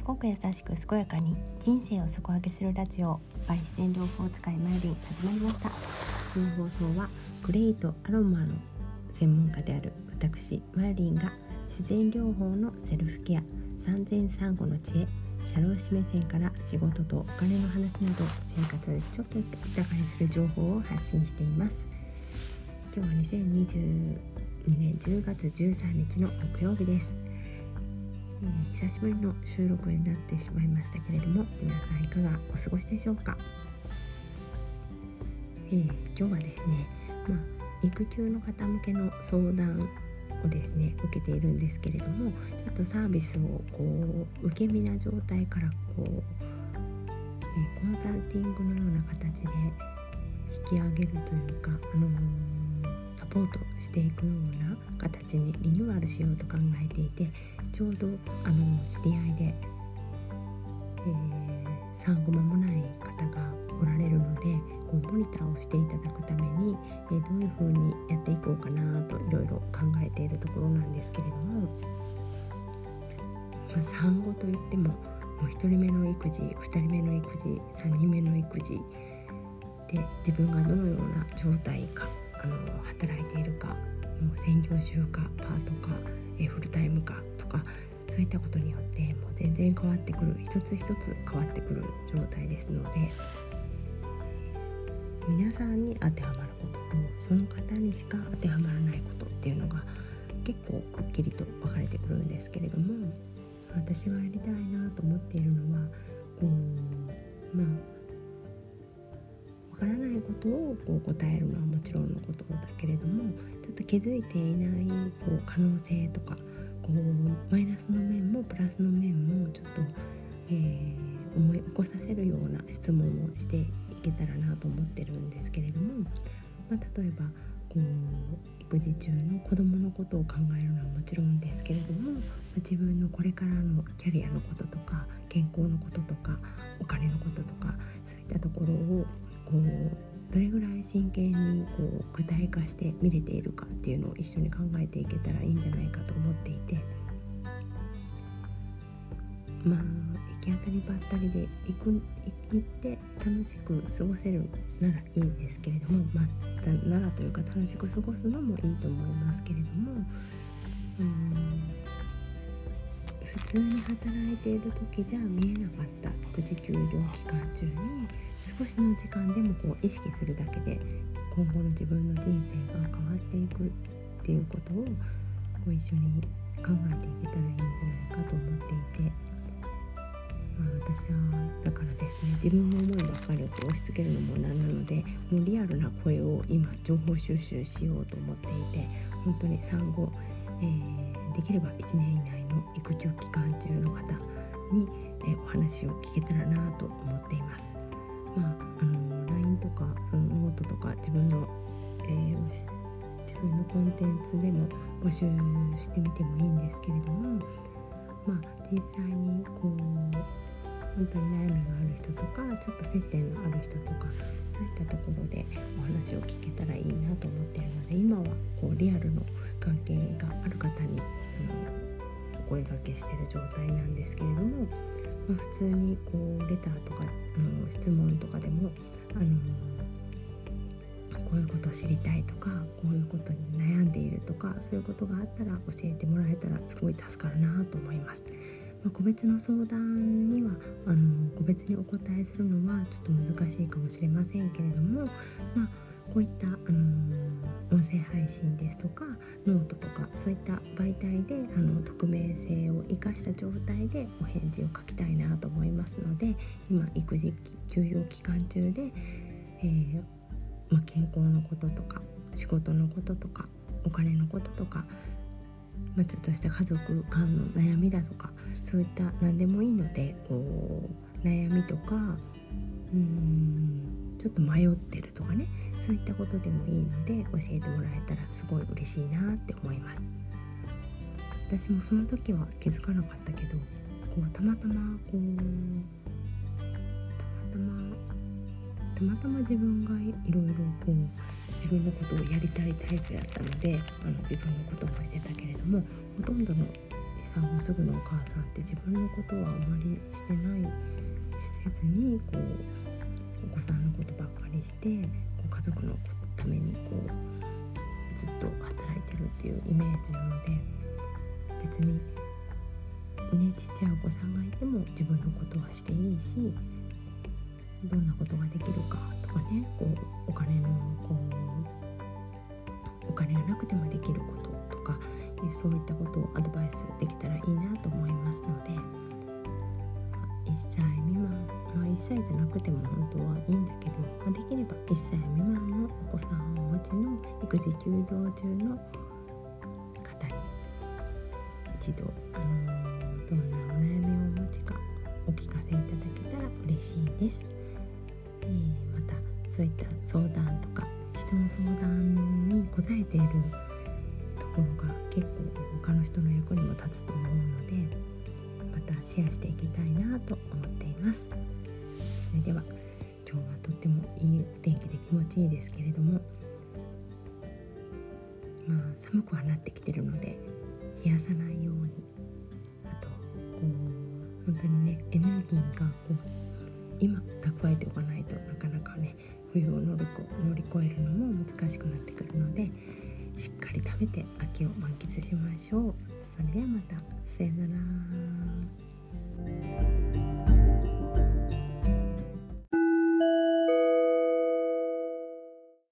く優しく健やかに人生を底上げするラジオバイ自然療法使いマイリン始まりました。この放送はグレイとアロマの専門家である私マイリンが自然療法のセルフケア産前産後の知恵社労士目線から仕事とお金の話など生活でちょっと豊かにする情報を発信しています。今日は2022年10月13日の木曜日です。え、久しぶりの収録になってしまいましたけれども皆さんいかがお過ごしでしょうか、えー、今日はですね、まあ、育休の方向けの相談をですね受けているんですけれどもちょっとサービスをこう受け身な状態からこう、えー、コンサルティングのような形で引き上げるというか、あのー、サポートしていくような形にリニューアルしようと考えていてちょうどあの知り合いで、えー、産後間もない方がおられるのでこうモニターをしていただくために、えー、どういうふうにやっていこうかなといろいろ考えているところなんですけれども、まあ、産後といってももう1人目の育児2人目の育児3人目の育児で自分がどのような状態かあの働いているかもう専業主婦かパートか、フルタイムかかそういったことによってもう全然変わってくる一つ一つ変わってくる状態ですので皆さんに当てはまることとその方にしか当てはまらないことっていうのが結構くっきりと分かれてくるんですけれども私がやりたいなと思っているのはこうまあわからないことをこう答えるのはもちろんのことだけれどもちょっと気づいていないこう可能性とかこうマイナスの面もプラスの面もちょっと、えー、思い起こさせるような質問をしていけたらなと思ってるんですけれども、まあ、例えばこう育児中の子どものことを考えるのはもちろんですけれども自分のこれからのキャリアのこととか健康のこととかお金のこととかそういったところをこうどれぐらい真剣にこう具体化して見れているかっていうのを一緒に考えていけたらいいんじゃないかと思っていて。まあ行き当たりばったりで行く行って楽しく過ごせるならいいんですけれどもまあならというか楽しく過ごすのもいいと思いますけれどもその普通に働いている時じゃ見えなかった育児休業期間少しの時間でもこう意識するだけで今後の自分の人生が変わっていくっていうことをこう一緒に考えていけたらいいんじゃないかと思っていて、まあ、私はだからですね自分の思いばかりを押し付けるのもなんなのでもうリアルな声を今情報収集しようと思っていて本当に産後、えー、できれば1年以内の育休期間中の方に、えー、お話を聞けたらなと思っています。まあ、あの LINE とかそのノートとか自分の、えー、自分のコンテンツでも募集してみてもいいんですけれども、まあ、実際にこう本当に悩みがある人とかちょっと接点のある人とかそういったところでお話を聞けたらいいなと思っているので今はこうリアルの関係がある方にあのお声がけしている状態なんですけれどもまあ、普通にこうレターとかあの質問とかでもあのこういうことを知りたいとかこういうことに悩んでいるとかそういうことがあったら教えてもらえたらすごい助かるなと思います。まあ、個別の相談にはあの個別にお答えするのはちょっと難しいかもしれませんけれども、まあ、こういった、あの音声配信ですとかノートとかそういった媒体であの匿名性を生かした状態でお返事を書きたいなと思いますので今育児休養期間中で、えー、ま、健康のこととか仕事のこととかお金のこととか、ま、ちょっとした家族間の悩みだとかそういった何でもいいのでこう悩みとかうんちょっと迷ってるとかねそういったことでもいいので教えてもらえたらすごい嬉しいなって思います。私もその時は気づかなかったけどこうたまたまこうたまたまたまたま自分がいろいろこう自分のことをやりたいタイプだったのであの自分のこともしてたけれどもほとんどの産後すぐのお母さんって自分のことはあまりしてないせずにこうお子さんのことばっかりして家族のためにこうずっと働いてるっていうイメージなので別にねちっちゃいお子さんがいても自分のことはしていいしどんなことができるかとかねこうお金のこうお金がなくてもできることとかそういったことをくても本当はいいんだけど、まあ、できれば1歳未満のお子さんをお持ちの育児休業中の方に一度、あのー、どんなお悩みをお持ちかお聞かせいただけたら嬉しいです。えー、またそういった相談とか人の相談に答えているところが結構他の人の役にも立つと思うのでまたシェアしていきたいなと思っていますそれでは今日はとってもいいお天気で気持ちいいですけれどもまあ寒くはなってきてるので冷やさないように。あとこう本当にねエネルギーがこう今蓄えておかないとなかなかね冬を乗り乗り越えるのも難しくなってくるのでしっかり食べて秋を満喫しましょう。それではまた。さよなら。